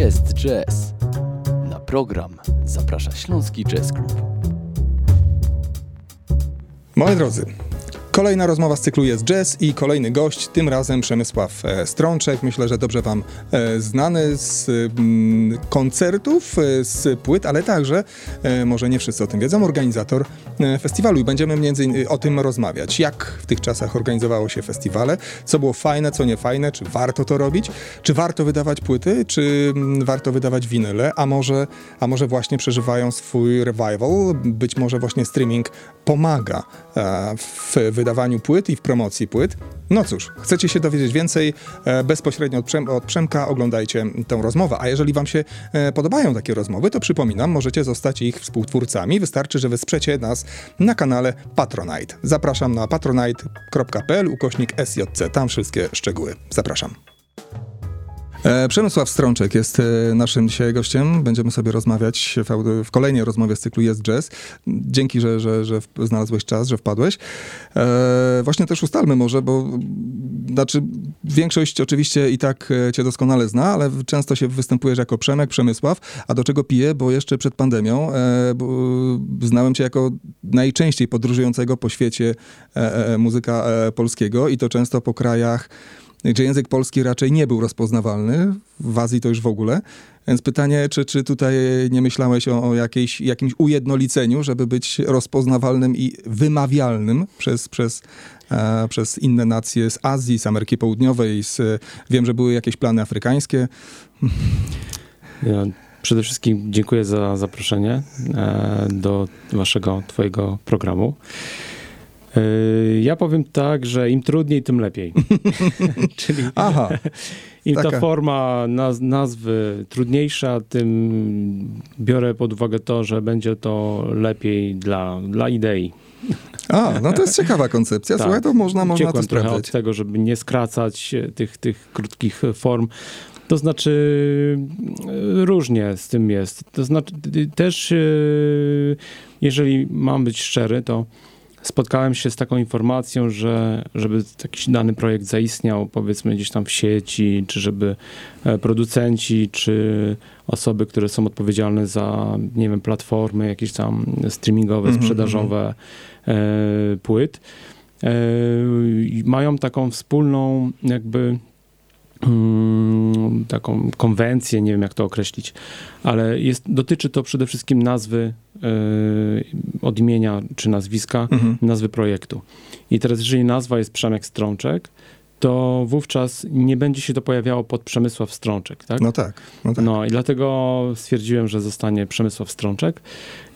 jest jazz. Na program zaprasza Śląski Jazz Club. Moi drodzy, Kolejna rozmowa z cyklu jest jazz i kolejny gość, tym razem Przemysław e, Strączek. Myślę, że dobrze wam e, znany z mm, koncertów, e, z płyt, ale także, może nie wszyscy o tym wiedzą, organizator festiwalu i będziemy między innymi o tym rozmawiać. Jak w tych czasach organizowało się festiwale, co było fajne, co nie fajne, czy warto to robić, czy warto wydawać płyty, czy mm, warto wydawać winyle, a może, a może właśnie przeżywają swój revival, być może właśnie streaming pomaga w wydawaniu płyt i w promocji płyt. No cóż, chcecie się dowiedzieć więcej e, bezpośrednio od, Przem od Przemka, oglądajcie tę rozmowę. A jeżeli wam się e, podobają takie rozmowy, to przypominam, możecie zostać ich współtwórcami. Wystarczy, że wesprzecie nas na kanale Patronite. Zapraszam na patronite.pl ukośnik SJC. Tam wszystkie szczegóły. Zapraszam. E, Przemysław Strączek jest e, naszym dzisiaj gościem. Będziemy sobie rozmawiać w, w kolejnej rozmowie z cyklu Jest Jazz. Dzięki, że, że, że znalazłeś czas, że wpadłeś. E, właśnie też ustalmy może, bo znaczy większość oczywiście i tak e, cię doskonale zna, ale często się występujesz jako Przemek, Przemysław. A do czego piję? Bo jeszcze przed pandemią e, znałem cię jako najczęściej podróżującego po świecie e, muzyka polskiego i to często po krajach gdzie język polski raczej nie był rozpoznawalny, w Azji to już w ogóle. Więc pytanie, czy, czy tutaj nie myślałeś o, o jakiejś, jakimś ujednoliceniu, żeby być rozpoznawalnym i wymawialnym przez, przez, e, przez inne nacje z Azji, z Ameryki Południowej. Z, wiem, że były jakieś plany afrykańskie. Ja przede wszystkim dziękuję za zaproszenie e, do waszego, twojego programu. Yy, ja powiem tak, że im trudniej, tym lepiej. Czyli Aha, im taka. ta forma naz nazwy trudniejsza, tym biorę pod uwagę to, że będzie to lepiej dla, dla idei. A, no to jest ciekawa koncepcja. tak. Słuchaj, to można, można Uciekłem to sprawdzać. trochę od tego, żeby nie skracać tych, tych krótkich form. To znaczy, różnie z tym jest. To znaczy, też, yy, jeżeli mam być szczery, to spotkałem się z taką informacją, że żeby jakiś dany projekt zaistniał, powiedzmy gdzieś tam w sieci, czy żeby e, producenci, czy osoby, które są odpowiedzialne za, nie wiem, platformy jakieś tam streamingowe, mm -hmm, sprzedażowe e, płyt, e, mają taką wspólną jakby mm, taką konwencję, nie wiem jak to określić, ale jest, dotyczy to przede wszystkim nazwy Y, od imienia czy nazwiska, mhm. nazwy projektu. I teraz, jeżeli nazwa jest Przemek Strączek, to wówczas nie będzie się to pojawiało pod Przemysław Strączek, tak? No tak. No, tak. no i dlatego stwierdziłem, że zostanie Przemysław Strączek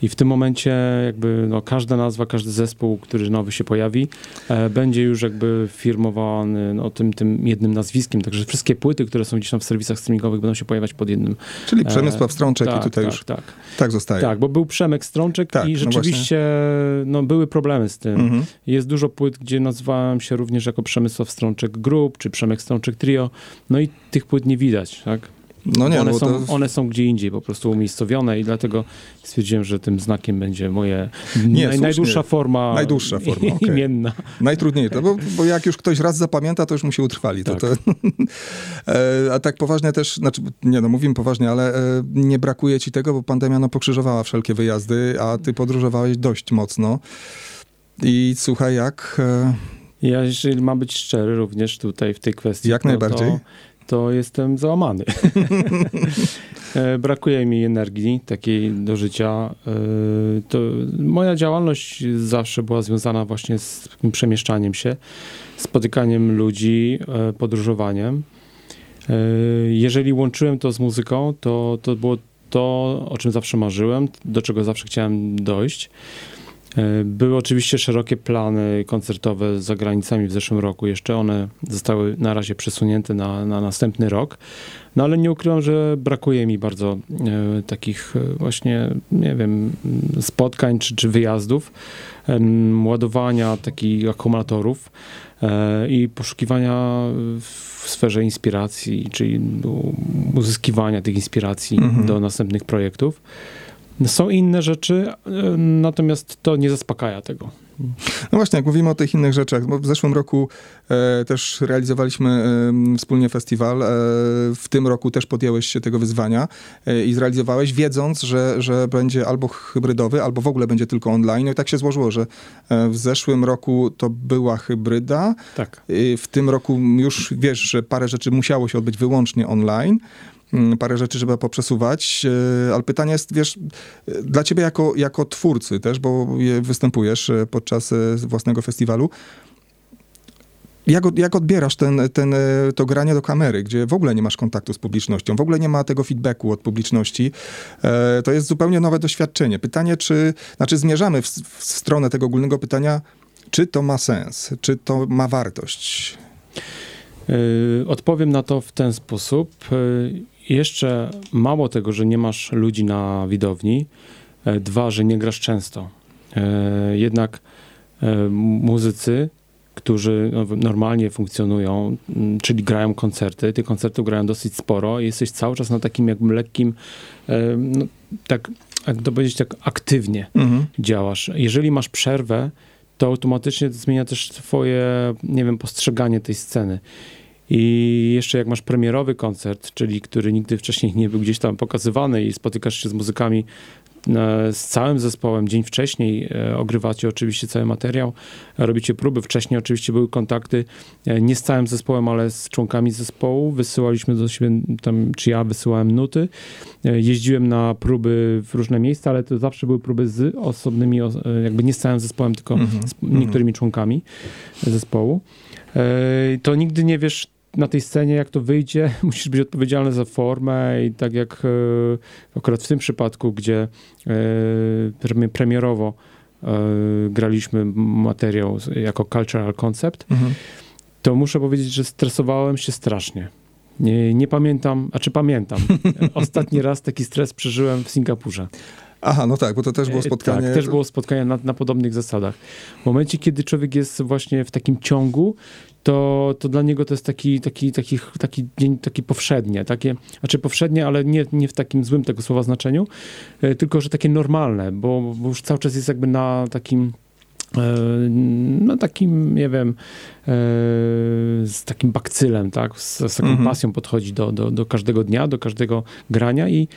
i w tym momencie jakby no, każda nazwa, każdy zespół, który nowy się pojawi, e, będzie już jakby firmowany no, tym, tym jednym nazwiskiem, także wszystkie płyty, które są gdzieś tam w serwisach streamingowych będą się pojawiać pod jednym. Czyli e, Przemysław Strączek e, tak, i tutaj tak, już tak. tak zostaje. Tak, bo był Przemek Strączek tak, i no rzeczywiście no, no, były problemy z tym. Mhm. Jest dużo płyt, gdzie nazwałem się również jako Przemysław Strączek Group, czy Przemek Strączek Trio, no i tych płyt nie widać, tak? No nie, one, są, to... one są gdzie indziej po prostu umiejscowione i dlatego stwierdziłem, że tym znakiem będzie moje nie, naj, najdłuższa forma, najdłuższa forma okay. imienna. Najtrudniejsze, bo, bo jak już ktoś raz zapamięta, to już mu się utrwali. Tak. To, to, e, a tak poważnie też, znaczy, nie no, mówimy poważnie, ale e, nie brakuje ci tego, bo pandemia no, pokrzyżowała wszelkie wyjazdy, a ty podróżowałeś dość mocno. I słuchaj, jak... E, ja, jeżeli mam być szczery również tutaj w tej kwestii, jak najbardziej. To, to jestem załamany. E, brakuje mi energii takiej do życia. E, to moja działalność zawsze była związana właśnie z przemieszczaniem się, spotykaniem ludzi, e, podróżowaniem. Jeżeli łączyłem to z muzyką, to, to było to, o czym zawsze marzyłem, do czego zawsze chciałem dojść. E, były oczywiście szerokie plany koncertowe za granicami w zeszłym roku. Jeszcze one zostały na razie przesunięte na, na następny rok. No ale nie ukrywam, że brakuje mi bardzo e, takich e, właśnie, nie wiem, spotkań czy, czy wyjazdów, e, ładowania takich akumulatorów e, i poszukiwania w sferze inspiracji, czyli uzyskiwania tych inspiracji mhm. do następnych projektów. Są inne rzeczy, e, natomiast to nie zaspokaja tego. No właśnie, jak mówimy o tych innych rzeczach, bo w zeszłym roku e, też realizowaliśmy e, wspólnie festiwal. E, w tym roku też podjęłeś się tego wyzwania e, i zrealizowałeś, wiedząc, że, że będzie albo hybrydowy, albo w ogóle będzie tylko online. No i tak się złożyło, że e, w zeszłym roku to była hybryda. Tak. W tym roku już wiesz, że parę rzeczy musiało się odbyć wyłącznie online. Mm, Parę rzeczy trzeba poprzesuwać, y, ale pytanie jest, wiesz, y, dla ciebie jako, jako twórcy też, bo je- występujesz y, podczas własnego festiwalu. Jak, jak odbierasz ten, ten, to granie do kamery, gdzie w ogóle nie masz kontaktu z publicznością, w ogóle nie ma tego feedbacku od publiczności? E, To jest zupełnie nowe doświadczenie. Pytanie, czy, znaczy zmierzamy w, w stronę tego ogólnego pytania, czy to ma sens, czy to ma wartość? Odpowiem na to w ten sposób. Jeszcze mało tego, że nie masz ludzi na widowni. e, Dwa, że nie grasz często. E, Jednak e, muzycy, którzy no, normalnie funkcjonują, czyli grają koncerty, tych koncertów grają dosyć sporo i jesteś cały czas na takim jakby lekkim, no, tak, jak to powiedzieć, tak aktywnie Mhm. działasz. Jeżeli masz przerwę, to automatycznie to zmienia też twoje, nie wiem, postrzeganie tej sceny. I jeszcze jak masz premierowy koncert, czyli który nigdy wcześniej nie był gdzieś tam pokazywany i spotykasz się z muzykami e, z całym zespołem dzień wcześniej, e, ogrywacie oczywiście cały materiał, robicie próby. Wcześniej oczywiście były kontakty e, nie z całym zespołem, ale z członkami zespołu. Wysyłaliśmy do siebie, tam, czy ja wysyłałem nuty. Jeździłem na próby w różne miejsca, ale to zawsze były próby z osobnymi, os- jakby nie z całym zespołem, tylko Mhm. z niektórymi członkami zespołu. To nigdy nie wiesz na tej scenie, jak to wyjdzie. Musisz być odpowiedzialny za formę i tak jak e, akurat w tym przypadku, gdzie e, premi- premierowo e, graliśmy materiał jako cultural concept, Mhm. to muszę powiedzieć, że stresowałem się strasznie. Nie, nie pamiętam, a czy pamiętam. Ostatni raz taki stres przeżyłem w Singapurze. Aha, no tak, bo to też było E, spotkanie. Tak, też było spotkanie na, na podobnych zasadach. W momencie, kiedy człowiek jest właśnie w takim ciągu, to, to dla niego to jest taki, taki, taki, taki dzień taki powszednie, takie, znaczy powszednie, ale nie, nie w takim złym tego słowa znaczeniu, e, tylko, że takie normalne, bo, bo już cały czas jest jakby na takim no takim, nie wiem, z takim bakcylem, tak, z, z taką Mhm. pasją podchodzi do, do, do każdego dnia, do każdego grania i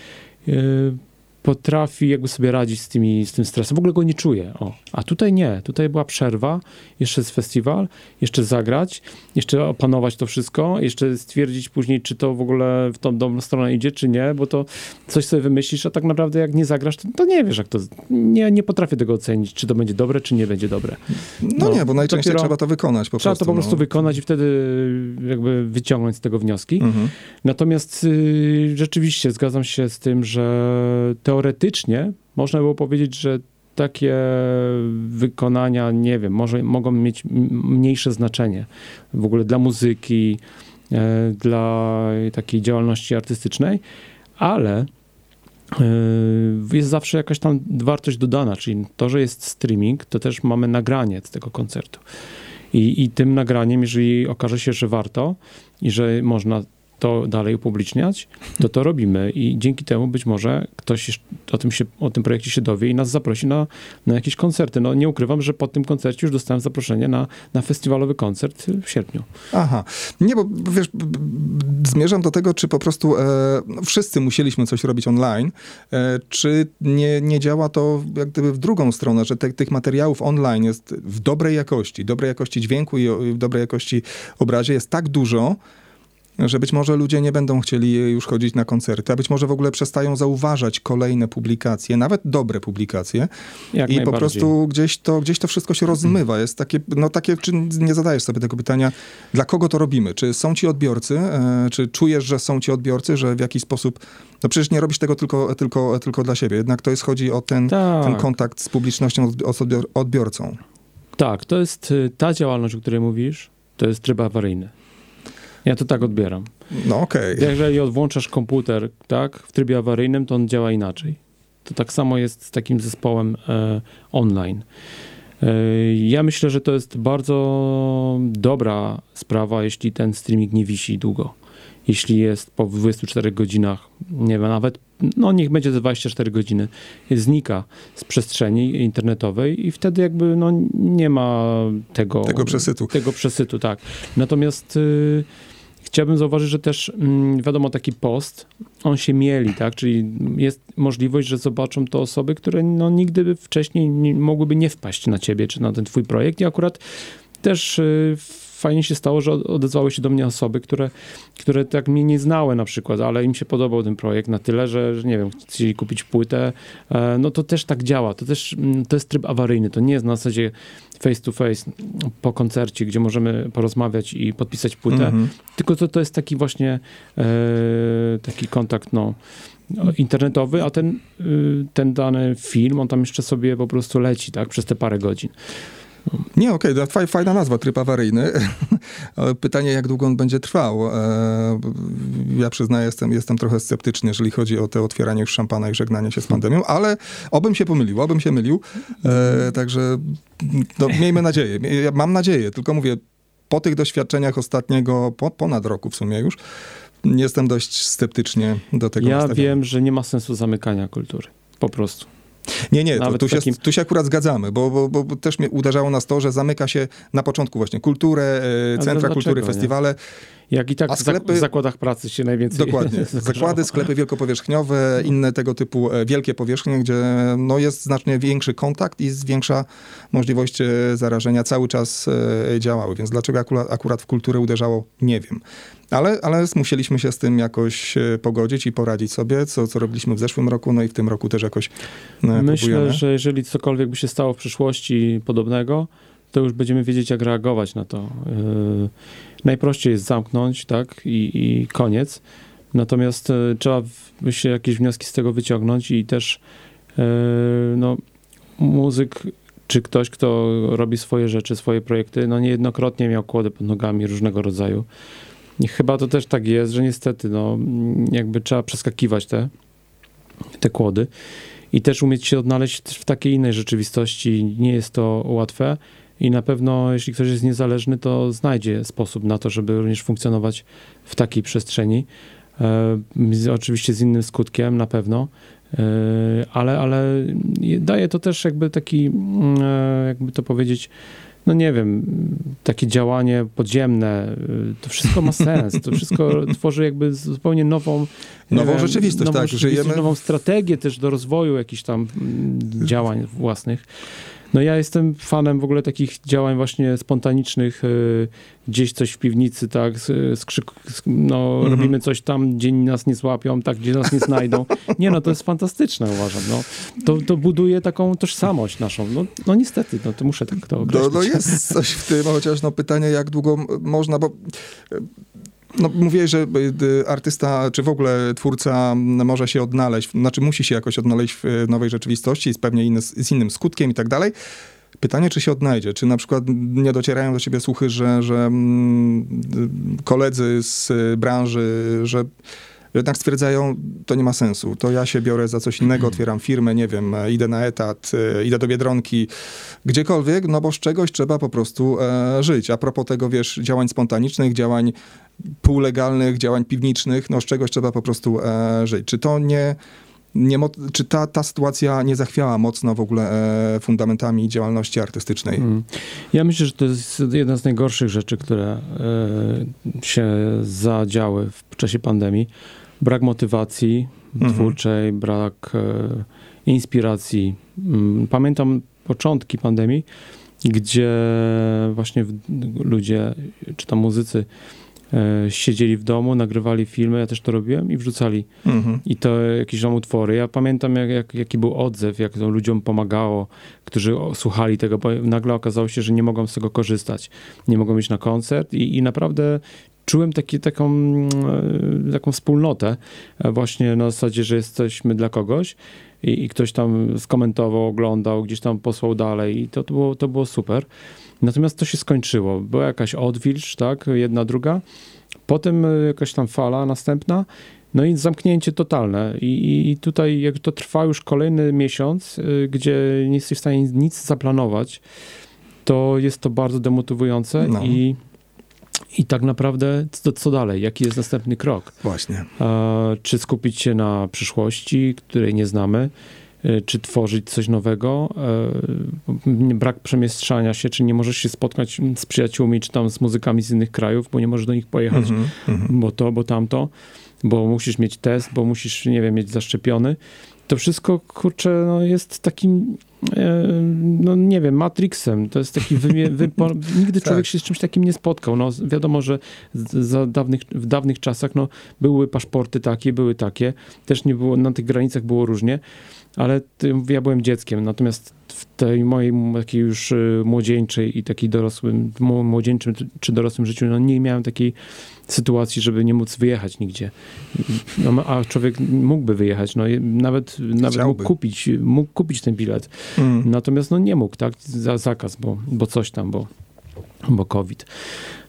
potrafi jakby sobie radzić z, tymi, z tym stresem. W ogóle go nie czuje. O. A tutaj nie. Tutaj była przerwa, jeszcze jest festiwal, jeszcze zagrać, jeszcze opanować to wszystko, jeszcze stwierdzić później, czy to w ogóle w tą dobrą stronę idzie, czy nie, bo to coś sobie wymyślisz, a tak naprawdę jak nie zagrasz, to, to nie wiesz, jak to... Nie, nie potrafię tego ocenić, czy to będzie dobre, czy nie będzie dobre. No, No, nie, bo najczęściej trzeba to wykonać po Trzeba prostu. to po prostu no. wykonać i wtedy jakby wyciągnąć z tego wnioski. Mhm. Natomiast y, rzeczywiście zgadzam się z tym, że teoretycznie można było powiedzieć, że takie wykonania, nie wiem, może mogą mieć mniejsze znaczenie w ogóle dla muzyki, e, dla takiej działalności artystycznej, ale e, jest zawsze jakaś tam wartość dodana, czyli to, że jest streaming, to też mamy nagranie z tego koncertu. I, I tym nagraniem, jeżeli okaże się, że warto i że można to dalej upubliczniać, to to robimy i dzięki temu być może ktoś o tym, się, o tym projekcie się dowie i nas zaprosi na, na jakieś koncerty. No nie ukrywam, że po tym koncercie już dostałem zaproszenie na, na festiwalowy koncert w sierpniu. Aha. Nie, bo wiesz, zmierzam do tego, czy po prostu e, no, wszyscy musieliśmy coś robić online, e, czy nie, nie działa to jak gdyby w drugą stronę, że te, tych materiałów online jest w dobrej jakości, dobrej jakości dźwięku i w dobrej jakości obrazie jest tak dużo, że być może ludzie nie będą chcieli już chodzić na koncerty, a być może w ogóle przestają zauważać kolejne publikacje, nawet dobre publikacje, Jak i po prostu gdzieś to, gdzieś to wszystko się rozmywa. Jest takie, no takie, czy nie zadajesz sobie tego pytania, dla kogo to robimy? Czy są ci odbiorcy? E, czy czujesz, że są ci odbiorcy, że w jakiś sposób, no przecież nie robisz tego tylko, tylko, tylko dla siebie. Jednak to jest, chodzi o ten, Tak. ten kontakt z publicznością, z odbior- odbiorcą. Tak, to jest y, ta działalność, o której mówisz, to jest tryb awaryjny. Ja to tak odbieram. No okej. Jeżeli odłączasz komputer, tak, w trybie awaryjnym, to on działa inaczej. To tak samo jest z takim zespołem e, online. E, ja myślę, że to jest bardzo dobra sprawa, jeśli ten streaming nie wisi długo. jeśli jest po 24 godzinach, nie wiem, nawet, no niech będzie 24 godziny, znika z przestrzeni internetowej i wtedy jakby no nie ma tego... Tego przesytu. Tego przesytu, tak. Natomiast... Y, Chciałbym zauważyć, że też mm, wiadomo, taki post, on się mieli, tak? Czyli jest możliwość, że zobaczą to osoby, które no, nigdy by wcześniej nie, mogłyby nie wpaść na ciebie czy na ten twój projekt. I akurat też y, fajnie się stało, że odezwały się do mnie osoby, które, które tak mnie nie znały na przykład, ale im się podobał ten projekt na tyle, że, że nie wiem, chcieli kupić płytę. E, no to też tak działa. To też mm, to jest tryb awaryjny. To nie jest na zasadzie face to face po koncercie, gdzie możemy porozmawiać i podpisać płytę, -hmm. tylko to, to jest taki właśnie e, taki kontakt, no internetowy, a ten, y, ten dany film, on tam jeszcze sobie po prostu leci, tak, przez te parę godzin. Nie, okej, okay, fajna nazwa, tryb awaryjny. Pytanie, jak długo on będzie trwał. E, ja przyznaję, jestem, jestem trochę sceptyczny, jeżeli chodzi o te otwieranie już szampana i żegnanie się z pandemią, ale obym się pomylił, obym się mylił. E, także no, miejmy nadzieję. Ja mam nadzieję, tylko mówię, po tych doświadczeniach ostatniego, po, ponad roku w sumie już, jestem dość sceptycznie do tego Ja nastawiony. wiem, że nie ma sensu zamykania kultury. Po prostu. Nie, nie, to, tu, się, takim... tu się akurat zgadzamy, bo, bo, bo, też mnie uderzało nas to, że zamyka się na początku właśnie kulturę, e, centra kultury, festiwale. Jak i tak sklepy... w zakładach pracy się najwięcej Dokładnie. Zakłady, sklepy wielkopowierzchniowe, inne tego typu e, wielkie powierzchnie, gdzie no, jest znacznie większy kontakt i większa możliwość e, zarażenia cały czas działały. Więc dlaczego akurat, akurat w kulturę uderzało, nie wiem. Ale, ale musieliśmy się z tym jakoś e, pogodzić i poradzić sobie, co, co robiliśmy w zeszłym roku, no i w tym roku też jakoś e, Myślę, próbujemy. że jeżeli cokolwiek by się stało w przyszłości podobnego, to już będziemy wiedzieć, jak reagować na to. Yy, najprościej jest zamknąć, tak, i, i koniec. Natomiast yy, trzeba myślę jakieś wnioski z tego wyciągnąć i też yy, no, muzyk czy ktoś, kto robi swoje rzeczy, swoje projekty, no niejednokrotnie miał kłody pod nogami różnego rodzaju. Chyba to też tak jest, że niestety, no, jakby trzeba przeskakiwać te, te kłody i też umieć się odnaleźć w takiej innej rzeczywistości. Nie jest to łatwe i na pewno, jeśli ktoś jest niezależny, to znajdzie sposób na to, żeby również funkcjonować w takiej przestrzeni. E, oczywiście z innym skutkiem na pewno, e, ale, ale daje to też jakby taki, mm, e, jakby to powiedzieć, no nie wiem, takie działanie podziemne, y, to wszystko ma sens. To wszystko tworzy jakby zupełnie nową... Nową wiem, rzeczywistość, nową tak. Rzeczywistość, żyjemy... Nową strategię też do rozwoju jakichś tam mm, działań własnych. No ja jestem fanem w ogóle takich działań właśnie spontanicznych, y, gdzieś coś w piwnicy, tak, skrzyk, no mhm. robimy coś tam, gdzie nas nie złapią, tak, gdzie nas nie znajdą. Nie no, to jest fantastyczne uważam, no. To, to buduje taką tożsamość naszą, no, no niestety, no to muszę tak to określić. No, no jest coś w tym, chociaż no pytanie, jak długo można, bo no, mówię, że y, artysta, czy w ogóle twórca może się odnaleźć, znaczy musi się jakoś odnaleźć w nowej rzeczywistości, z pewnie inny, z innym skutkiem i tak dalej. Pytanie, czy się odnajdzie? Czy na przykład nie docierają do ciebie słuchy, że, że mm, koledzy z branży, że jednak stwierdzają, to nie ma sensu. To ja się biorę za coś innego, otwieram firmę, nie wiem, idę na etat, e, idę do Biedronki, gdziekolwiek, no bo z czegoś trzeba po prostu e, żyć. A propos tego, wiesz, działań spontanicznych, działań półlegalnych, działań piwniczych, no z czegoś trzeba po prostu e, żyć. Czy to nie nie, czy ta, ta sytuacja nie zachwiała mocno w ogóle e, fundamentami działalności artystycznej? Hmm. Ja myślę, że to jest jedna z najgorszych rzeczy, które e, się zadziały w czasie pandemii. Brak motywacji mhm. twórczej, brak e, inspiracji. Mm, pamiętam początki pandemii, gdzie właśnie ludzie, czy tam muzycy, E, siedzieli w domu, nagrywali filmy, ja też to robiłem i wrzucali. Mhm. I to jakieś tam utwory. Ja pamiętam, jak, jak, jaki był odzew, jak to ludziom pomagało, którzy słuchali tego, bo nagle okazało się, że nie mogą z tego korzystać. Nie mogą iść na koncert i, i naprawdę czułem taki, taką, e, taką wspólnotę e, właśnie na zasadzie, że jesteśmy dla kogoś i, i ktoś tam skomentował, oglądał, gdzieś tam posłał dalej i to, to, było, to było super. Natomiast to się skończyło. Była jakaś odwilż, tak, jedna, druga. Potem e, jakaś tam fala następna. No i zamknięcie totalne. I, I, tutaj, jak to trwa już kolejny miesiąc, gdzie nie jesteś w stanie nic zaplanować, to jest to bardzo demotywujące no. i I tak naprawdę, co, co dalej? Jaki jest następny krok? Właśnie. Czy skupić się na przyszłości, której nie znamy? E, czy tworzyć coś nowego? E, brak przemieszczania się, czy nie możesz się spotkać z przyjaciółmi, czy tam z muzykami z innych krajów, bo nie możesz do nich pojechać, Mhm, bo to, bo tamto, bo musisz mieć test, bo musisz, nie wiem, mieć zaszczepiony. To wszystko, kurczę, no jest takim, no nie wiem, Matrixem. To jest taki, wymie, wypo, nigdy człowiek Tak. się z czymś takim nie spotkał. No wiadomo, że za dawnych, w dawnych czasach, no były paszporty takie, były takie. Też nie było, na tych granicach było różnie, ale ja byłem dzieckiem, natomiast w tej mojej takiej już y, młodzieńczej i takiej dorosłym, młodzieńczym czy dorosłym życiu, no nie miałem takiej sytuacji, żeby nie móc wyjechać nigdzie. No, a człowiek mógłby wyjechać, no nawet, nawet Chciałby. mógł kupić, mógł kupić ten bilet. Mhm. Natomiast no nie mógł, tak? Za, zakaz, bo, bo coś tam, bo, bo COVID.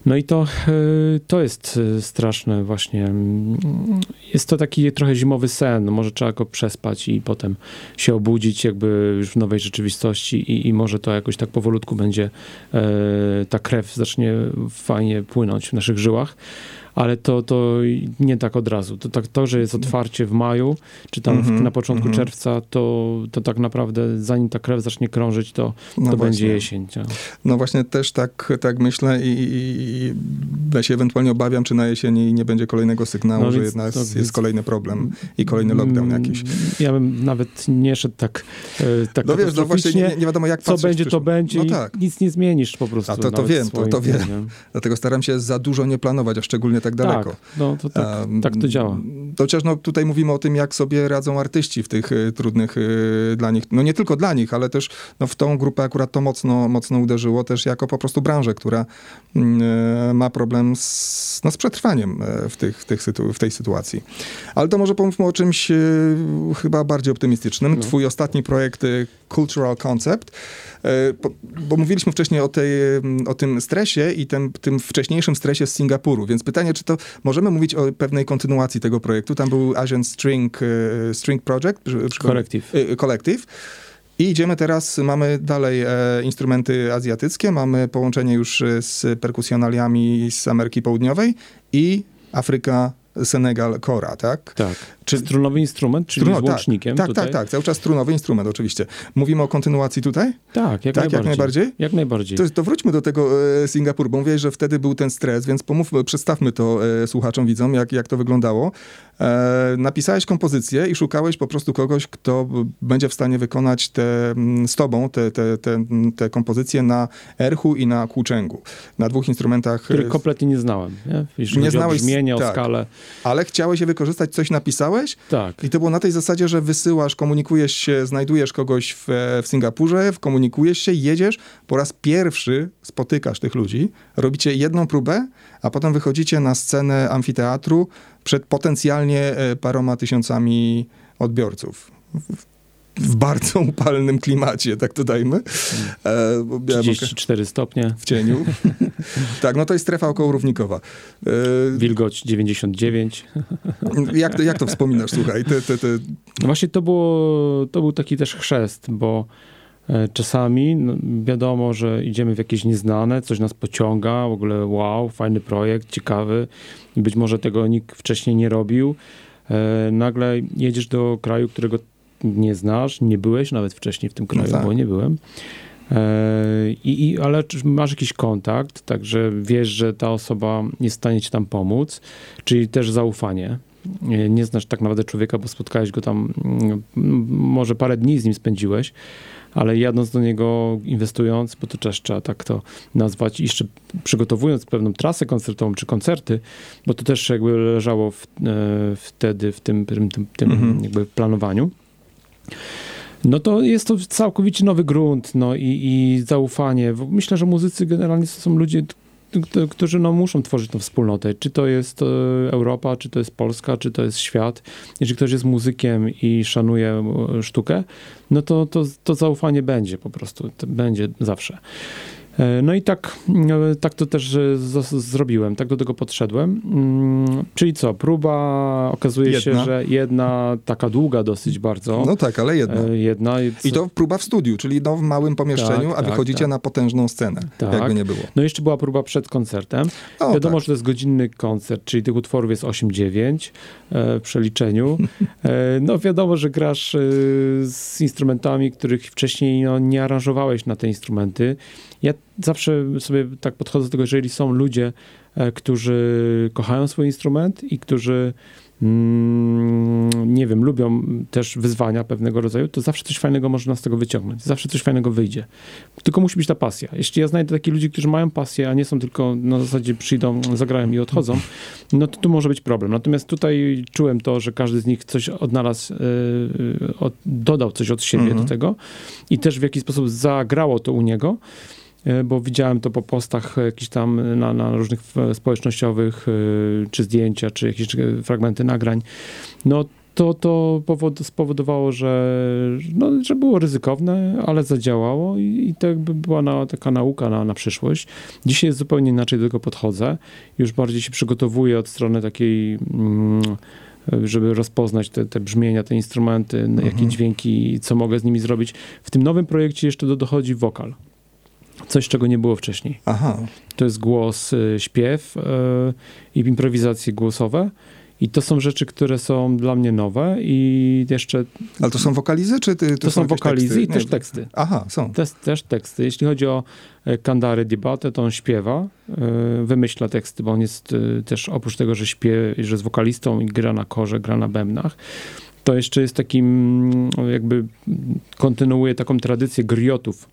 No i to, y, to jest y, straszne właśnie. Mm, Jest to taki trochę zimowy sen. No może trzeba go przespać i potem się obudzić jakby już w nowej rzeczywistości i, i może to jakoś tak powolutku będzie, e, ta krew zacznie fajnie płynąć w naszych żyłach. Ale to, to nie tak od razu. To, tak, to, że jest otwarcie w maju, czy tam w, Mhm, na początku mhm. czerwca, to, to tak naprawdę zanim ta krew zacznie krążyć, to, to No będzie właśnie. jesień. tak. No właśnie też tak, tak myślę i, i, ja się ewentualnie obawiam, czy na jesieni nie będzie kolejnego sygnału, No że jednak to- jest, więc- kolejny problem i kolejny lockdown jakiś. Mm, Ja bym nawet nie szedł tak, e, tak No wiesz, no właśnie nie, nie wiadomo jak Co będzie, to będzie No tak, nic nie zmienisz po prostu. A to- to wiem, to- to wiem. dlatego staram się za dużo nie planować, a szczególnie tak daleko. Tak, no to tak, Em, tak to działa. Chociaż no, tutaj mówimy o tym, jak sobie radzą artyści w tych y, trudnych y, dla nich, no nie tylko dla nich, ale też no, w tą grupę akurat to mocno, mocno uderzyło, też jako po prostu branżę, która mm, y, ma problem z, no, z przetrwaniem y, w, tych, w, tych sytu, w tej sytuacji. Ale to może pomówmy o czymś y, chyba bardziej optymistycznym. No. Twój ostatni projekt Cultural Concept, bo, bo mówiliśmy wcześniej o, tej, o tym stresie i tym, tym wcześniejszym stresie z Singapuru, więc pytanie, czy to możemy mówić o pewnej kontynuacji tego projektu? Tam był Asian String, y, String Project, Collective. Collective. I idziemy teraz, mamy dalej e, instrumenty azjatyckie, mamy połączenie już e, z perkusjonaliami z Ameryki Południowej i Afryka, Senegal, Kora, tak? Tak. Czy- Strunowy instrument, czyli Struno- z łącznikiem tak, tutaj? tak, tak, cały czas strunowy instrument oczywiście. Mówimy o kontynuacji tutaj? Tak, jak tak, najbardziej. jak najbardziej? Jak najbardziej. To, to wróćmy do tego e, Singapuru, bo mówię, że wtedy był ten stres, więc pomówmy, przedstawmy to e, słuchaczom, widzom, jak, jak to wyglądało. E, napisałeś kompozycję i szukałeś po prostu kogoś, kto będzie w stanie wykonać te, z tobą te, te, te, te kompozycje na erhu i na kłuczęgu. Na dwóch instrumentach. który e, kompletnie nie znałem. Nie, Jeśli Nie znałeś- o brzmienie, o tak. skalę. Ale chciałeś je wykorzystać, coś napisałeś Tak. i to było na tej zasadzie, że wysyłasz, komunikujesz się, znajdujesz kogoś w, w Singapurze, komunikujesz się, jedziesz, po raz pierwszy spotykasz tych ludzi, robicie jedną próbę, a potem wychodzicie na scenę amfiteatru przed potencjalnie e, paroma tysiącami odbiorców. W, bardzo upalnym klimacie, tak to dajmy. E, bo ja mogę- 34 stopnie, w cieniu. tak, no to jest strefa okołorównikowa. E, wilgoć 99. jak, to, jak to wspominasz, słuchaj? Te, te, te, No właśnie to, było, to był taki też chrzest, bo e, czasami no, wiadomo, że idziemy w jakieś nieznane, coś nas pociąga, w ogóle wow, fajny projekt, ciekawy. Być może tego nikt wcześniej nie robił. E, nagle jedziesz do kraju, którego nie znasz, nie byłeś nawet wcześniej w tym kraju, tak. bo nie byłem. E, I, i, ale masz jakiś kontakt, także wiesz, że ta osoba jest w stanie ci tam pomóc, czyli też zaufanie. Nie- znasz tak naprawdę człowieka, bo spotkałeś go tam, mm, może parę dni z nim spędziłeś, ale jadąc do niego, inwestując, bo to też trzeba tak to nazwać, jeszcze przygotowując pewną trasę koncertową czy koncerty, bo to też jakby leżało w, e, wtedy w tym, tym, tym, tym Mhm. jakby planowaniu. No to jest to całkowicie nowy grunt, no i, i zaufanie. Myślę, że muzycy generalnie to są ludzie, którzy no, muszą tworzyć tą wspólnotę. Czy to jest e, Europa, czy to jest Polska, czy to jest świat. Jeżeli ktoś jest muzykiem i szanuje e, sztukę, no to, to, to zaufanie będzie po prostu, będzie zawsze. E, No i tak, e, tak to też zrobiłem, tak do tego podszedłem. Mm, Czyli co, próba okazuje się, Jedna. że jedna taka długa dosyć bardzo. No tak, ale jedna. E, Jedna. I to próba w studiu, czyli no w małym pomieszczeniu, Tak, a tak, wychodzicie tak. na potężną scenę, Tak. jakby nie było. No jeszcze była próba przed koncertem. O, Wiadomo, tak. że to jest godzinny koncert, czyli tych utworów jest 8-9 e, w przeliczeniu. No wiadomo, że grasz z instrumentami, których wcześniej no, nie aranżowałeś na te instrumenty. Ja zawsze sobie tak podchodzę do tego, że jeżeli są ludzie, e, którzy kochają swój instrument i którzy mm, nie wiem, lubią też wyzwania pewnego rodzaju, to zawsze coś fajnego można z tego wyciągnąć. Zawsze coś fajnego wyjdzie. Tylko musi być ta pasja. Jeśli ja znajdę takich ludzi, którzy mają pasję, a nie są tylko na zasadzie przyjdą, zagrają i odchodzą, no to tu może być problem. Natomiast tutaj czułem to, że każdy z nich coś odnalazł, yy, od, dodał coś od siebie Mhm. do tego i też w jakiś sposób zagrało to u niego e, bo widziałem to po postach jakichś tam na, na różnych e, społecznościowych, e, czy zdjęcia, czy jakieś e, fragmenty nagrań. No to, to powod, spowodowało, że, no, że było ryzykowne, ale zadziałało i, i to jakby była na, taka nauka na, na przyszłość. Dzisiaj jest zupełnie inaczej do tego podchodzę. Już bardziej się przygotowuję od strony takiej... Mm, żeby rozpoznać te, te brzmienia, te instrumenty, na jakie Mhm. dźwięki, co mogę z nimi zrobić. W tym nowym projekcie jeszcze do, dochodzi wokal. Coś, czego nie było wcześniej. Aha, To jest głos, y, śpiew y, i improwizacje głosowe. I to są rzeczy, które są dla mnie nowe i jeszcze ale to są wokalizy, czy ty, to są jakieś wokalizy teksty? i też teksty. Aha, są. Też, też teksty. Jeśli chodzi o e, Kandary Dibatę, to on śpiewa, e, wymyśla teksty, bo on jest e, też oprócz tego, że śpiewa, że jest wokalistą i gra na korze, gra na bębnach, to jeszcze jest takim, jakby kontynuuje taką tradycję griotów.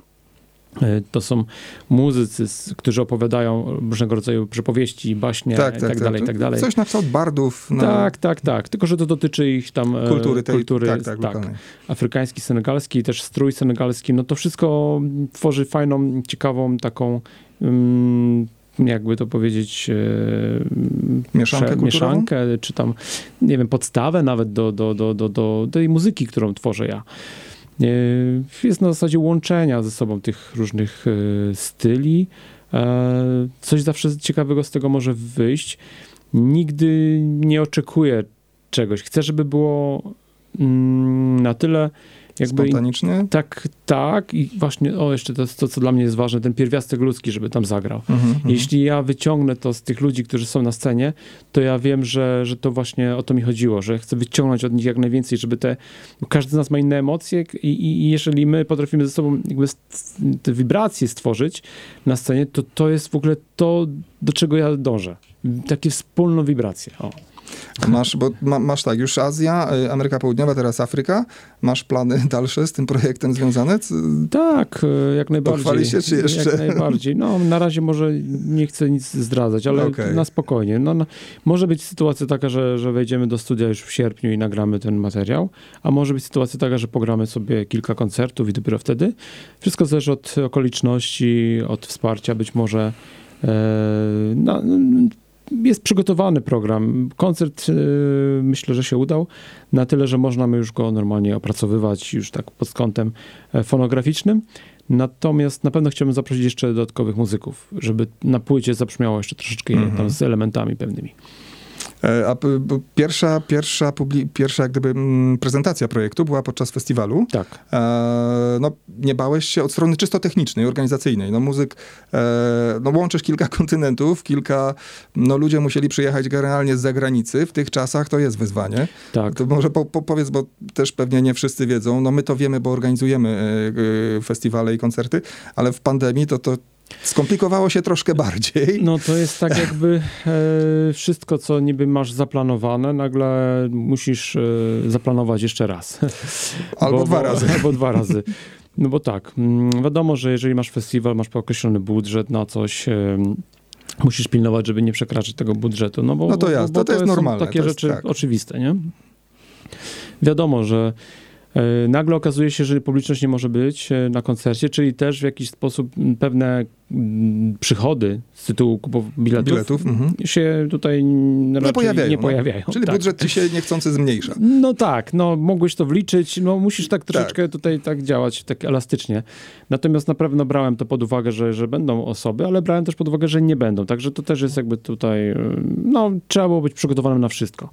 E, To są muzycy, którzy opowiadają różnego rodzaju przypowieści, baśnie i tak dalej, i tak dalej. Coś na kształt bardów. Tak, tak, tak. Tylko, że to dotyczy ich tam e, Kultury tej, kultury tak, tak, lokalnej. afrykański, senegalski, też strój senegalski, no to wszystko tworzy fajną, ciekawą taką, mm, jakby to powiedzieć, e, Mieszankę mieszankę, czy tam, nie wiem, podstawę nawet do, do, do, do, do tej muzyki, którą tworzę ja. E, Jest na zasadzie łączenia ze sobą tych różnych e, styli. E, Coś zawsze ciekawego z tego może wyjść. Nigdy nie oczekuję czegoś. Chcę, żeby było mm, na tyle jakby Spontanicznie? tak, tak i właśnie, o jeszcze to to, co dla mnie jest ważne, ten pierwiastek ludzki, żeby tam zagrał. Mhm, mhm. Jeśli ja wyciągnę to z tych ludzi, którzy są na scenie, to ja wiem, że, że to właśnie o to mi chodziło, że chcę wyciągnąć od nich jak najwięcej, żeby te, bo każdy z nas ma inne emocje i, i, i jeżeli my potrafimy ze sobą jakby te wibracje stworzyć na scenie, to to jest w ogóle to, do czego ja dążę. Takie wspólną wibrację. O. Masz, bo ma, masz tak, już Azja, y, Ameryka Południowa, teraz Afryka. Masz plany dalsze z tym projektem związane? Tak, e, jak najbardziej. Pochwali się, czy jeszcze? Jak najbardziej. No, na razie może nie chcę nic zdradzać, ale Okej. na spokojnie. No, no, może być sytuacja taka, że, że wejdziemy do studia już w sierpniu i nagramy ten materiał, a może być sytuacja taka, że pogramy sobie kilka koncertów i dopiero wtedy. Wszystko zależy od okoliczności, od wsparcia, być może e, no, jest przygotowany program. Koncert e, myślę, że się udał na tyle, że można my już go normalnie opracowywać już tak pod kątem e, fonograficznym. Natomiast na pewno chciałbym zaprosić jeszcze dodatkowych muzyków, żeby na płycie zabrzmiało jeszcze troszeczkę Mhm. tam z elementami pewnymi. E, A pierwsza, pierwsza, publi- pierwsza jak gdyby mm, prezentacja projektu była podczas festiwalu. Tak. E, no, nie bałeś się od strony czysto technicznej, organizacyjnej. No, muzyk, e, no, łączysz kilka kontynentów, kilka, no, ludzie musieli przyjechać generalnie z zagranicy. W tych czasach to jest wyzwanie. Tak. To może po, po, powiedz, bo też pewnie nie wszyscy wiedzą. No, my to wiemy, bo organizujemy e, festiwale i koncerty, ale w pandemii to, to skomplikowało się troszkę bardziej. No to jest tak jakby e, wszystko, co niby masz zaplanowane, nagle musisz e, zaplanować jeszcze raz. Albo dwa razy. Albo dwa razy. No bo tak, mm, wiadomo, że jeżeli masz festiwal, masz określony budżet na coś, em, musisz pilnować, żeby nie przekraczać tego budżetu. No, bo, No to bo- jasne, bo to jest są normalne, takie to jest rzeczy tak. oczywiste, nie? Wiadomo, że E, Nagle okazuje się, że publiczność nie może być e, na koncercie, czyli też w jakiś sposób pewne przychody z tytułu kupow- biletów, Biletów, mhm. się tutaj n- raczej pojawiają, Nie no. pojawiają. Czyli tak. budżet ci się niechcący zmniejsza. No tak, no mogłeś to wliczyć, no musisz tak troszeczkę tutaj tak działać, tak elastycznie. Natomiast na pewno brałem to pod uwagę, że, że będą osoby, ale brałem też pod uwagę, że nie będą. Także to też jest jakby tutaj, y, no trzeba było być przygotowanym na wszystko.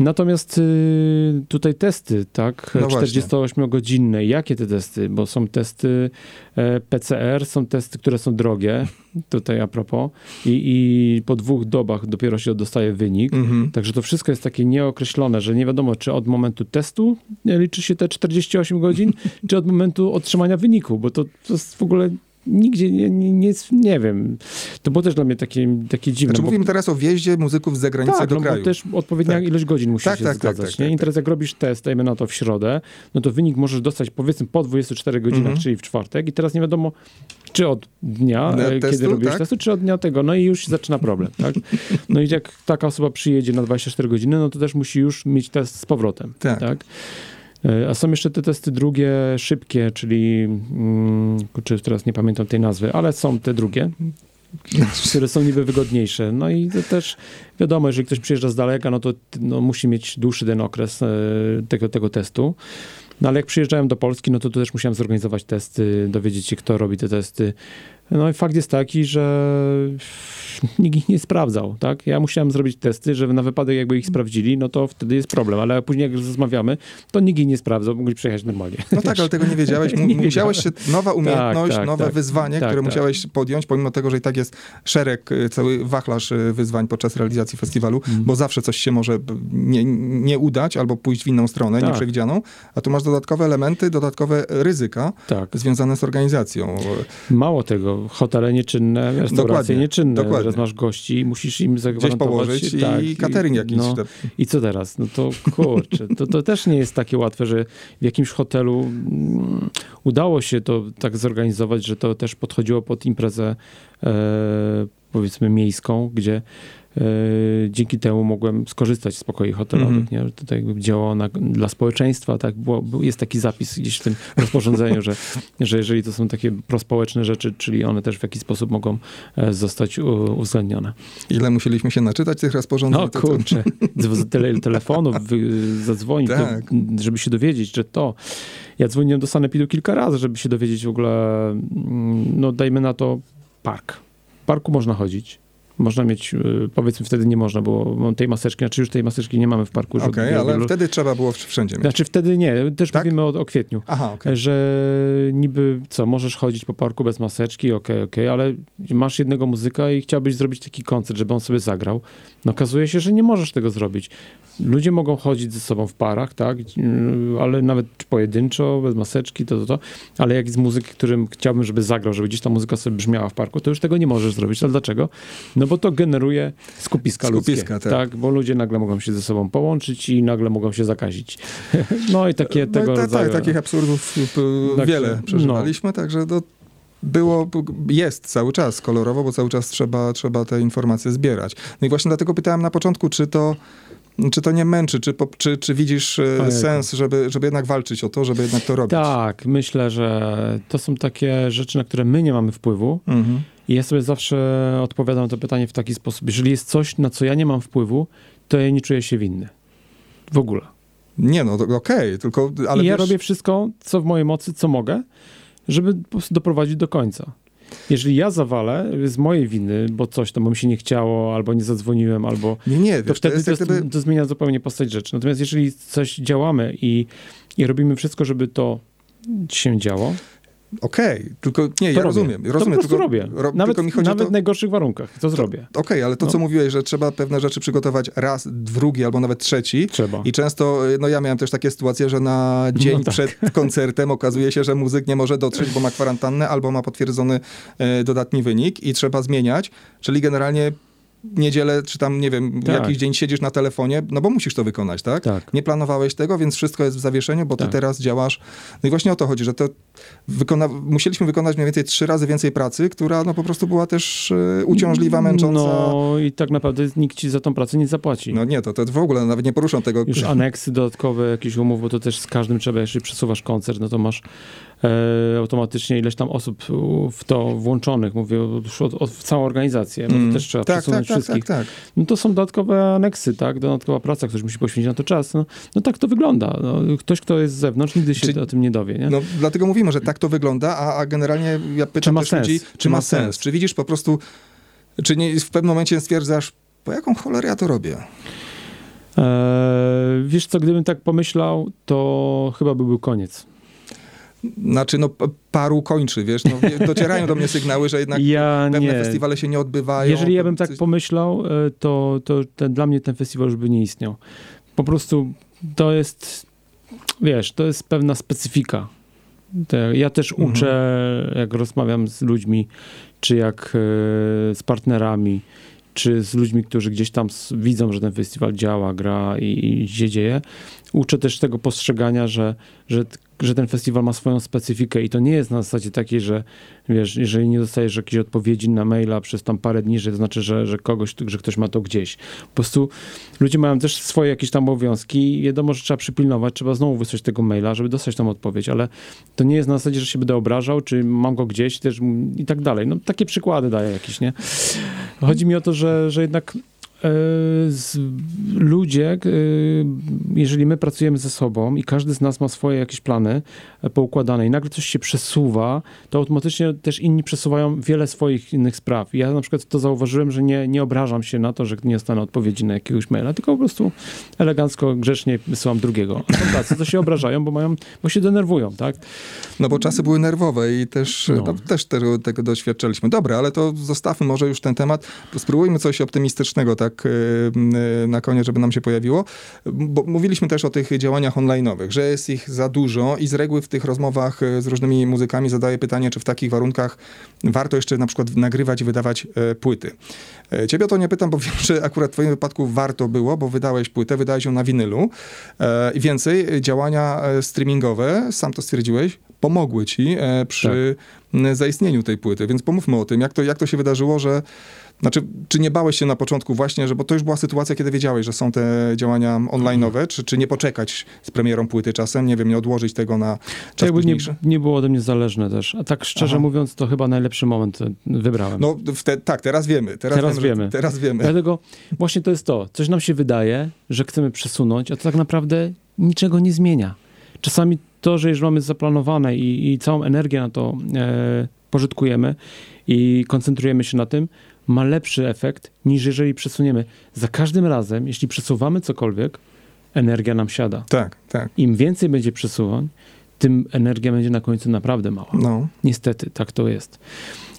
Natomiast y, tutaj testy, tak, No właśnie. 48-godzinne. Jakie te testy? Bo są testy e, PCR, są testy, które są drogie, tutaj a propos, i, i po dwóch dobach dopiero się dostaje wynik. Mhm. Także to wszystko jest takie nieokreślone, że nie wiadomo, czy od momentu testu liczy się te 48 godzin, czy od momentu otrzymania wyniku, bo to, to jest w ogóle nigdzie nie, nie, nie, nie wiem. To było też dla mnie takie, takie dziwne. Znaczy bo- mówimy teraz o wjeździe muzyków z zagranicy tak, do no bo kraju. też odpowiednia Tak. ilość godzin musi Tak, się tak, tak, zgadzać. tak, nie? tak, I teraz jak robisz test, dajmy na to w środę, no to wynik możesz dostać powiedzmy po 24 godzinach, Mhm. czyli w czwartek i teraz nie wiadomo, czy od dnia, Na e, testu, kiedy robisz tak? testu, czy od dnia tego. No i już się zaczyna problem, tak? No i jak taka osoba przyjedzie na 24 godziny, no to też musi już mieć test z powrotem, Tak. E, A są jeszcze te testy drugie, szybkie, czyli, mm, kurczę, teraz nie pamiętam tej nazwy, ale są te drugie, które są niby wygodniejsze. No i to też wiadomo, jeżeli ktoś przyjeżdża z daleka, no to no, musi mieć dłuższy ten okres e, tego, tego testu. No ale jak przyjeżdżałem do Polski, no to tu też musiałem zorganizować testy, dowiedzieć się, kto robi te testy. No i fakt jest taki, że nikt ich nie sprawdzał, tak? Ja musiałem zrobić testy, żeby na wypadek jakby ich sprawdzili, no to wtedy jest problem, ale później jak rozmawiamy, to nikt ich nie sprawdzał, mogli przejechać normalnie. No tak, ale tego nie wiedziałeś. Mu- Nie musiałeś się, nowa umiejętność, tak, nowe tak. wyzwanie, Tak, które tak. musiałeś podjąć, pomimo tego, że i tak jest szereg, y, cały wachlarz y, wyzwań podczas realizacji festiwalu, Mhm. bo zawsze coś się może nie, nie udać albo pójść w inną stronę, Tak. nieprzewidzianą, a tu masz dodatkowe elementy, dodatkowe ryzyka Tak. związane z organizacją. Mało tego, hotele nieczynne, restauracje Dokładnie, nieczynne. dokładnie. Teraz masz gości, musisz im Gdzieś zagwarantować. położyć tak, i catering jakiś. No, I co teraz? No to kurczę, to, to też nie jest takie łatwe, że w jakimś hotelu mm, udało się to tak zorganizować, że to też podchodziło pod imprezę e, powiedzmy miejską, gdzie dzięki temu mogłem skorzystać z pokoi hotelowych, Mhm. nie? To tak jakby działało na, dla społeczeństwa, tak? Było, był- jest taki zapis gdzieś w tym rozporządzeniu, że, że jeżeli to są takie prospołeczne rzeczy, czyli one też w jakiś sposób mogą e, zostać uwzględnione. Ile musieliśmy się naczytać tych rozporządzeń? No to- to- kurczę, tyle telefonów zadzwonić, to, Tak. żeby się dowiedzieć, że to. Ja dzwoniłem do Sanepidu kilka razy, żeby się dowiedzieć w ogóle, mm, no dajmy na to park. W parku można chodzić. Można mieć, y, powiedzmy wtedy nie można, bo mam tej maseczki, znaczy już tej maseczki nie mamy w parku. Okej, żeby ale wielu- wtedy trzeba było wszędzie mieć. Znaczy wtedy nie, też Tak? mówimy o, o kwietniu. Aha, okej. Że niby co, możesz chodzić po parku bez maseczki, okej, okej, ale masz jednego muzyka i chciałbyś zrobić taki koncert, żeby on sobie zagrał. No okazuje się, że nie możesz tego zrobić. Ludzie mogą chodzić ze sobą w parach, tak, Yy, ale nawet pojedynczo, bez maseczki, to, to, to. Ale jak jest muzyk, którym chciałbym, żeby zagrał, żeby gdzieś ta muzyka sobie brzmiała w parku, to już tego nie możesz zrobić. Ale dlaczego? No bo to generuje skupiska, Skupiska, ludzkie. tak. Bo ludzie nagle mogą się ze sobą połączyć i nagle mogą się zakazić. No i takie tego no, i ta, rodzaju... tak, takich absurdów Także, wiele przeżywaliśmy, także to było, jest cały czas kolorowo, bo cały czas trzeba, trzeba te informacje zbierać. No i właśnie dlatego pytałem na początku, czy to, czy to nie męczy, czy, czy, czy widzisz e, Ojejku. sens, żeby, żeby jednak walczyć o to, żeby jednak to robić? Tak, myślę, że to są takie rzeczy, na które my nie mamy wpływu. Mhm. I ja sobie zawsze odpowiadam na to pytanie w taki sposób. Jeżeli jest coś, na co ja nie mam wpływu, to ja nie czuję się winny. W ogóle. Nie no, okej, tylko... Ale I ja wiesz, robię wszystko, co w mojej mocy, co mogę, żeby doprowadzić do końca. Jeżeli ja zawalę z mojej winy, bo coś tam, mi się nie chciało, albo nie zadzwoniłem, albo Nie, nie, wiesz, to wtedy jest to, gdyby... to zmienia zupełnie postać rzeczy. Natomiast jeżeli coś działamy i, i robimy wszystko, żeby to się działo, Okej, tylko nie, ja to robię. rozumiem. to rozumiem prostu tylko, robię. ro- nawet tylko mi chodzi nawet o to... w najgorszych warunkach. To zrobię. Okej, ale to, No. co mówiłeś, że trzeba pewne rzeczy przygotować raz, drugi albo nawet trzeci. Trzeba. I często, y, no ja miałem też takie sytuacje, że na dzień No tak. przed koncertem okazuje się, że muzyk nie może dotrzeć, bo ma kwarantannę albo ma potwierdzony e, dodatni wynik i trzeba zmieniać. Czyli generalnie niedzielę, czy tam, nie wiem, Tak. jakiś dzień siedzisz na telefonie, no bo musisz to wykonać, tak? Tak. Nie planowałeś tego, więc wszystko jest w zawieszeniu, bo ty Tak. teraz działasz. No i właśnie o to chodzi, że to wykona... musieliśmy wykonać mniej więcej trzy razy więcej pracy, która no po prostu była też e, uciążliwa, męcząca. No i tak naprawdę nikt ci za tą pracę nie zapłaci. No nie, to, to w ogóle nawet nie poruszam tego. Już aneksy dodatkowe, jakichś umów, bo to też z każdym trzeba, jeżeli przesuwasz koncert, no to masz e, automatycznie ileś tam osób w to włączonych, mówię już o, o całą organizację, no to Mm. też trzeba tak, tak, przesunąć tak, wszystkich. tak, tak. No to są dodatkowe aneksy, tak, dodatkowa praca, ktoś musi poświęcić na to czas, no, no tak to wygląda. No, ktoś, kto jest z zewnątrz, nigdy się Czy- o tym nie dowie, nie? No, dlatego mówimy, że tak to wygląda, a, a generalnie ja pytam ma też sens? ludzi, czy, ma sens? Czy widzisz po prostu, czy nie, w pewnym momencie stwierdzasz, po jaką cholerę ja to robię? E, wiesz co, gdybym tak pomyślał, to chyba by był koniec. Znaczy, no paru kończy, wiesz, no, docierają do mnie sygnały, że jednak Ja pewne nie. festiwale się nie odbywają. Jeżeli ja bym tak pomyślał, e, to, to ten, dla mnie ten festiwal już by nie istniał. Po prostu to jest, wiesz, to jest pewna specyfika. Ja też Mhm. uczę, jak rozmawiam z ludźmi, czy jak e, z partnerami, czy z ludźmi, którzy gdzieś tam widzą, że ten festiwal działa, gra i, i się dzieje. Uczę też tego postrzegania, że, że, że ten festiwal ma swoją specyfikę i to nie jest na zasadzie takiej, że wiesz, jeżeli nie dostajesz jakiejś odpowiedzi na maila przez tam parę dni, że to znaczy, że, że kogoś, że ktoś ma to gdzieś. Po prostu ludzie mają też swoje jakieś tam obowiązki i wiadomo, że trzeba przypilnować, trzeba znowu wysłać tego maila, żeby dostać tam odpowiedź, ale to nie jest na zasadzie, że się będę obrażał, czy mam go gdzieś też i tak dalej. No takie przykłady daję jakieś, nie? Chodzi mi o to, że, że jednak ludzie, e, jeżeli my pracujemy ze sobą i każdy z nas ma swoje jakieś plany e, poukładane i nagle coś się przesuwa, to automatycznie też inni przesuwają wiele swoich innych spraw. Ja na przykład to zauważyłem, że nie, nie obrażam się na to, że nie dostanę odpowiedzi na jakiegoś maila, tylko po prostu elegancko, grzecznie wysyłam drugiego. A są tacy, co się obrażają, bo mają, bo się denerwują, tak? No bo czasy były nerwowe i też, No. no. też tego, tego doświadczaliśmy. Dobra, ale to zostawmy może już ten temat. Spróbujmy coś optymistycznego tak y, na koniec, żeby nam się pojawiło. Bo mówiliśmy też o tych działaniach online'owych, że jest ich za dużo i z reguły w tych rozmowach y, z różnymi muzykami zadaję pytanie, czy w takich warunkach warto jeszcze na przykład nagrywać i wydawać płyty. Ciebie o to nie pytam, bo wiem, że akurat w twoim wypadku warto było, bo wydałeś płytę, wydałeś ją na winylu i więcej, działania e, streamingowe, sam to stwierdziłeś, pomogły ci e, przy m, zaistnieniu tej płyty, więc pomówmy o tym, jak to, jak to się wydarzyło, że znaczy, czy nie bałeś się na początku właśnie, że, bo to już była sytuacja, kiedy wiedziałeś, że są te działania online'owe, czy, czy nie poczekać z premierą płyty czasem, nie wiem, nie odłożyć tego na czas jakby nie, nie było ode mnie zależne też. A tak szczerze Aha. mówiąc, to chyba najlepszy moment e, wybrałem. No, te, tak, teraz wiemy. Teraz, Teraz wiemy. że- wiemy. Teraz wiemy. Dlatego właśnie to jest to. Coś nam się wydaje, że chcemy przesunąć, a to tak naprawdę niczego nie zmienia. Czasami to, że już mamy zaplanowane i, i całą energię na to e, pożytkujemy i koncentrujemy się na tym, ma lepszy efekt niż jeżeli przesuniemy. Za każdym razem, jeśli przesuwamy cokolwiek, energia nam siada. Tak, tak. Im więcej będzie przesuwań, tym energia będzie na końcu naprawdę mała. No. Niestety, tak to jest.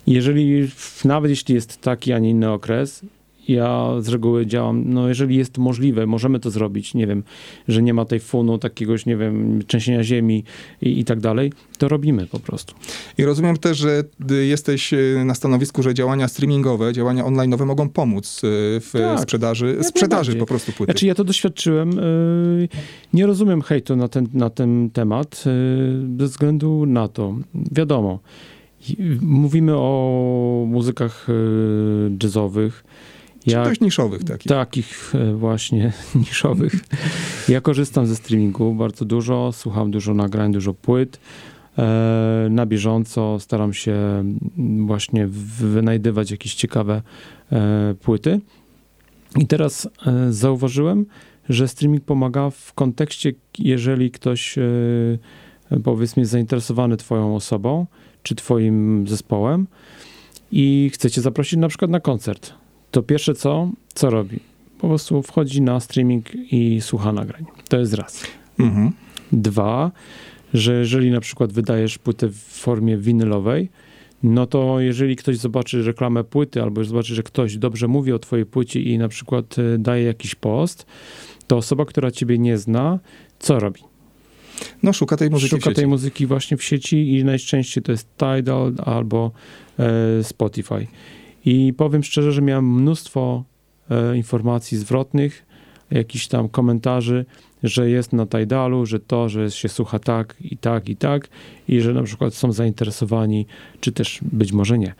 Jeżeli, nawet jeśli jest taki, a nie inny okres, ja z reguły działam, no jeżeli jest możliwe, możemy to zrobić, nie wiem, że nie ma tej funu, takiegoś, nie wiem, trzęsienia ziemi i, i tak dalej, to robimy po prostu. I rozumiem też, że jesteś y, na stanowisku, że działania streamingowe, działania online'owe mogą pomóc y, w Tak, sprzedaży, sprzedaży po prostu płyty. Znaczy ja to doświadczyłem, yy, nie rozumiem hejtu na ten, na ten temat, ze względu na to, wiadomo, mówimy o muzykach yy, jazzowych, Czy dość niszowych takich. takich e, właśnie niszowych. Ja korzystam ze streamingu bardzo dużo, słucham dużo nagrań, dużo płyt. E, Na bieżąco staram się właśnie wynajdywać jakieś ciekawe e, płyty. I teraz zauważyłem, że streaming pomaga w kontekście, jeżeli ktoś powiedzmy jest zainteresowany twoją osobą, czy twoim zespołem i chce cię zaprosić na przykład na koncert to pierwsze co, co robi? Po prostu wchodzi na streaming i słucha nagrań. To jest raz. Mhm. Dwa, że jeżeli na przykład wydajesz płytę w formie winylowej, no to jeżeli ktoś zobaczy reklamę płyty albo zobaczy, że ktoś dobrze mówi o twojej płycie i na przykład y, daje jakiś post, to osoba, która ciebie nie zna, co robi? No szuka tej muzyki w Szuka tej muzyki właśnie w sieci i najczęściej to jest Tidal albo e, Spotify. I powiem szczerze, że miałem mnóstwo e, informacji zwrotnych, jakichś tam komentarzy, że jest na Tidalu, że to, że się słucha tak i tak i tak i że na przykład są zainteresowani, czy też być może nie.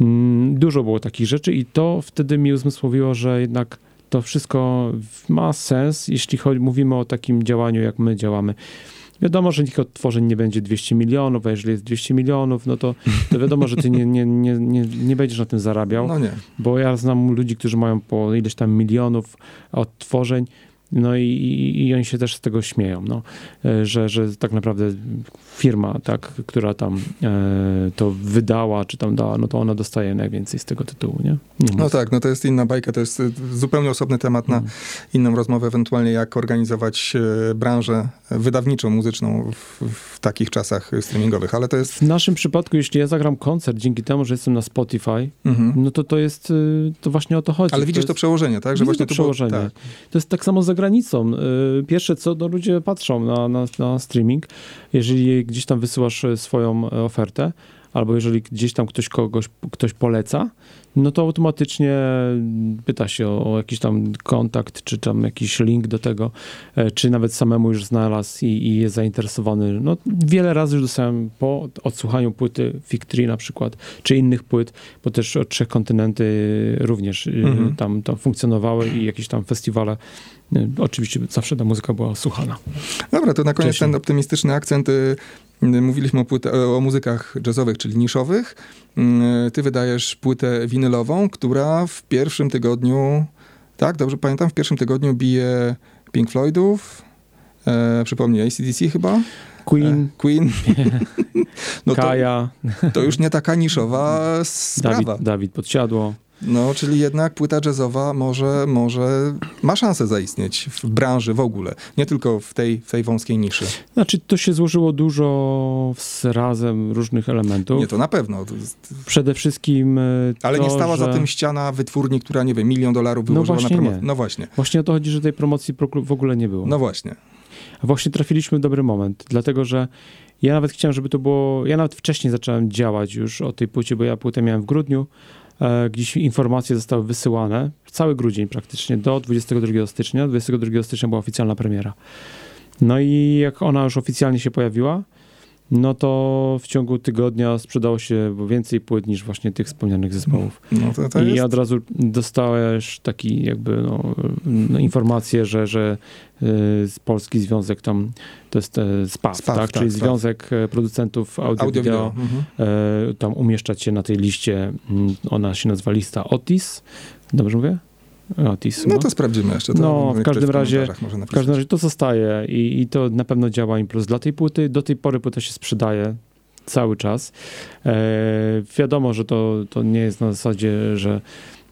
Mm, Dużo było takich rzeczy i to wtedy mi uzmysłowiło, że jednak to wszystko ma sens, jeśli chodzi, mówimy o takim działaniu, jak my działamy. Wiadomo, że tych odtworzeń nie będzie 200 milionów, a jeżeli jest 200 milionów, no to, to wiadomo, że ty nie, nie, nie, nie, nie będziesz na tym zarabiał, No nie. bo ja znam ludzi, którzy mają po ileś tam milionów odtworzeń, no i, i, i oni się też z tego śmieją, no, E, że, że tak naprawdę firma, tak, która tam e, to wydała, czy tam dała, no to ona dostaje najwięcej z tego tytułu, nie? nie No tak, no to jest inna bajka, to jest y, zupełnie osobny temat na Mhm. inną rozmowę, ewentualnie jak organizować e, branżę wydawniczą, muzyczną w, w takich czasach streamingowych, ale to jest... W naszym przypadku, jeśli ja zagram koncert dzięki temu, że jestem na Spotify, Mhm. no to to jest, y, to właśnie o to chodzi. Ale widzisz to jest, przełożenie, tak? Widzę właśnie to tu było- przełożenie. tak. To jest tak samo za granicą. Pierwsze co, no ludzie patrzą na, na, na streaming. Jeżeli gdzieś tam wysyłasz e, swoją e, ofertę, albo jeżeli gdzieś tam ktoś kogoś, ktoś poleca, no to automatycznie pyta się o, o jakiś tam kontakt, czy tam jakiś link do tego, e, czy nawet samemu już znalazł i, i jest zainteresowany. No, wiele razy już dostałem po odsłuchaniu płyty Victory na przykład, czy innych płyt, bo też od trzech kontynenty również y, Mhm. tam, tam funkcjonowały i jakieś tam festiwale. Y, Oczywiście zawsze ta muzyka była słuchana. Dobra, to na koniec Wcześniej. ten optymistyczny akcent. y, Mówiliśmy o, o muzykach jazzowych, czyli niszowych. Y, Ty wydajesz płytę winylową, która w pierwszym tygodniu, tak, dobrze pamiętam, w pierwszym tygodniu bije Pink Floydów, e, przypomnij, ACDC chyba? Queen, E, Queen. no to, Kaja, to już nie taka niszowa sprawa. Dawid, Dawid Podsiadło. No, czyli jednak płyta jazzowa może, może ma szansę zaistnieć w branży w ogóle, nie tylko w tej, w tej wąskiej niszy. Znaczy, to się złożyło dużo z razem różnych elementów. Nie, to na pewno. Przede wszystkim y, ale to, nie stała że... za tym ściana wytwórni, która, nie wiem, milion dolarów No wyłożyła na właśnie promocję. No właśnie, Właśnie o to chodzi, że tej promocji w ogóle nie było. no właśnie. A właśnie trafiliśmy w dobry moment, dlatego że ja nawet chciałem, żeby to było. Ja nawet wcześniej zacząłem działać już o tej płycie, bo ja płytę miałem w grudniu. E, gdzieś informacje zostały wysyłane, cały grudzień praktycznie, do 22 stycznia. 22 stycznia była oficjalna premiera. No i jak ona już oficjalnie się pojawiła, no to w ciągu tygodnia sprzedało się więcej płyt niż właśnie tych wspomnianych zespołów. No to, to I jest... od razu dostałeś taki jakby no, no, informację, że, że y, z Polski Związek tam, to jest e, SPAW, SPAW, tak? tak, czyli SPAW. Związek e, Producentów Audio, Audio, Video. Mhm. e, tam umieszczać się na tej liście, mm, ona się nazywa lista Otis, dobrze mówię? No chyba. to sprawdzimy jeszcze. To No, w każdym razie- W każdym razie to zostaje i, i to na pewno działa im plus dla tej płyty. Do tej pory płyta się sprzedaje cały czas. E, wiadomo, że to, to nie jest na zasadzie, że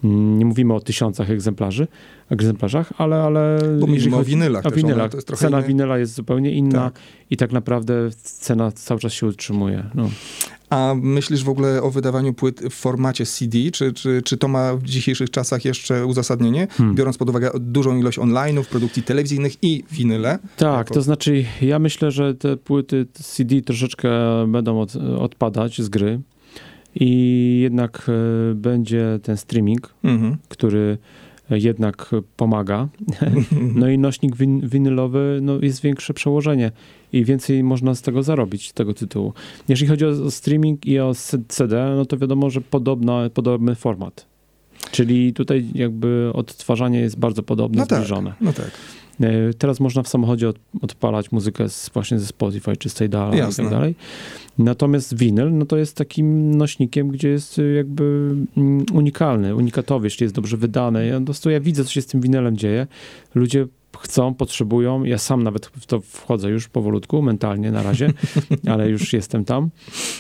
mm, nie mówimy o tysiącach egzemplarzy, egzemplarzach, ale... ale Bo mówimy o winylach O też, one winylach. trochę Cena inny- winyla jest zupełnie inna Tak. i tak naprawdę cena cały czas się utrzymuje. No. A myślisz w ogóle o wydawaniu płyt w formacie CD? Czy, czy, czy to ma w dzisiejszych czasach jeszcze uzasadnienie? Hmm. Biorąc pod uwagę dużą ilość online'ów, produkcji telewizyjnych i winyle? Tak, Jako- to znaczy ja myślę, że te płyty CD troszeczkę będą od, odpadać z gry i jednak e, będzie ten streaming, Mhm. który jednak pomaga. No i nośnik win winylowy no, jest większe przełożenie i więcej można z tego zarobić, z tego tytułu. Jeżeli chodzi o, o streaming i o CD, no to wiadomo, że podobna, podobny format. Czyli tutaj jakby odtwarzanie jest bardzo podobne, No tak, zbliżone. no tak. E, Teraz można w samochodzie od, odpalać muzykę z, właśnie ze Spotify czy z Tidala i tak dalej. Natomiast winyl, no to jest takim nośnikiem, gdzie jest y, jakby mm, unikalny, unikatowy, jeśli jest dobrze wydany. Ja po prostu ja widzę, co się z tym winylem dzieje. Ludzie chcą, potrzebują. Ja sam nawet w to wchodzę już powolutku, mentalnie na razie, ale już jestem tam,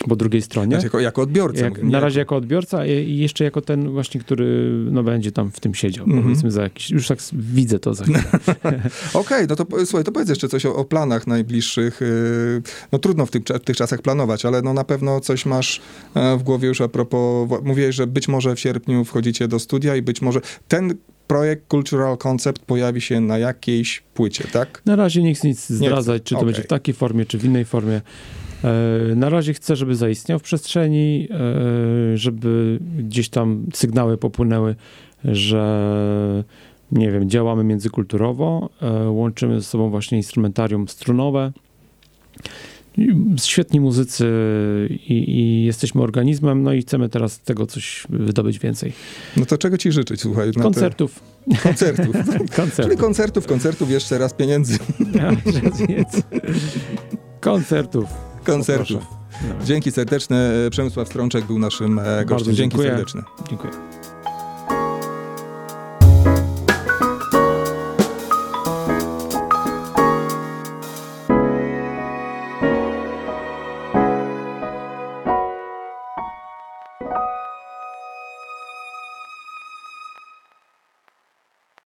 po drugiej stronie. Znaczy, jako, jako odbiorca. Jak, mówię, na razie jako odbiorca i jeszcze jako ten właśnie, który no, będzie tam w tym siedział, Mhm. powiedzmy za jakiś, już tak widzę to za chwilę. Okej, no to słuchaj, to powiedz jeszcze coś o, o planach najbliższych. Yy, No trudno w tych, cza- tych czasach planować, ale no na pewno coś masz e, w głowie już a propos, mówiłeś, że być może w sierpniu wchodzicie do studia i być może ten projekt Cultural Concept pojawi się na jakiejś płycie, tak? Na razie nie chcę nic zdradzać, czy to Okej. będzie w takiej formie, czy w innej formie. E, Na razie chcę, żeby zaistniał w przestrzeni, e, żeby gdzieś tam sygnały popłynęły że nie wiem, działamy międzykulturowo, e, łączymy ze sobą właśnie instrumentarium strunowe. Świetni muzycy i, i jesteśmy organizmem, no i chcemy teraz tego coś wydobyć więcej. No to czego ci życzyć, słuchaj? na te- Koncertów. Koncertów. Czyli Koncertów. koncertów, koncertów, jeszcze raz pieniędzy. Koncertów. Koncertów. Poproszę. No, Dzięki serdeczne. Przemysław Strączek był naszym e, gościem. Dzięki serdeczne. dziękuję.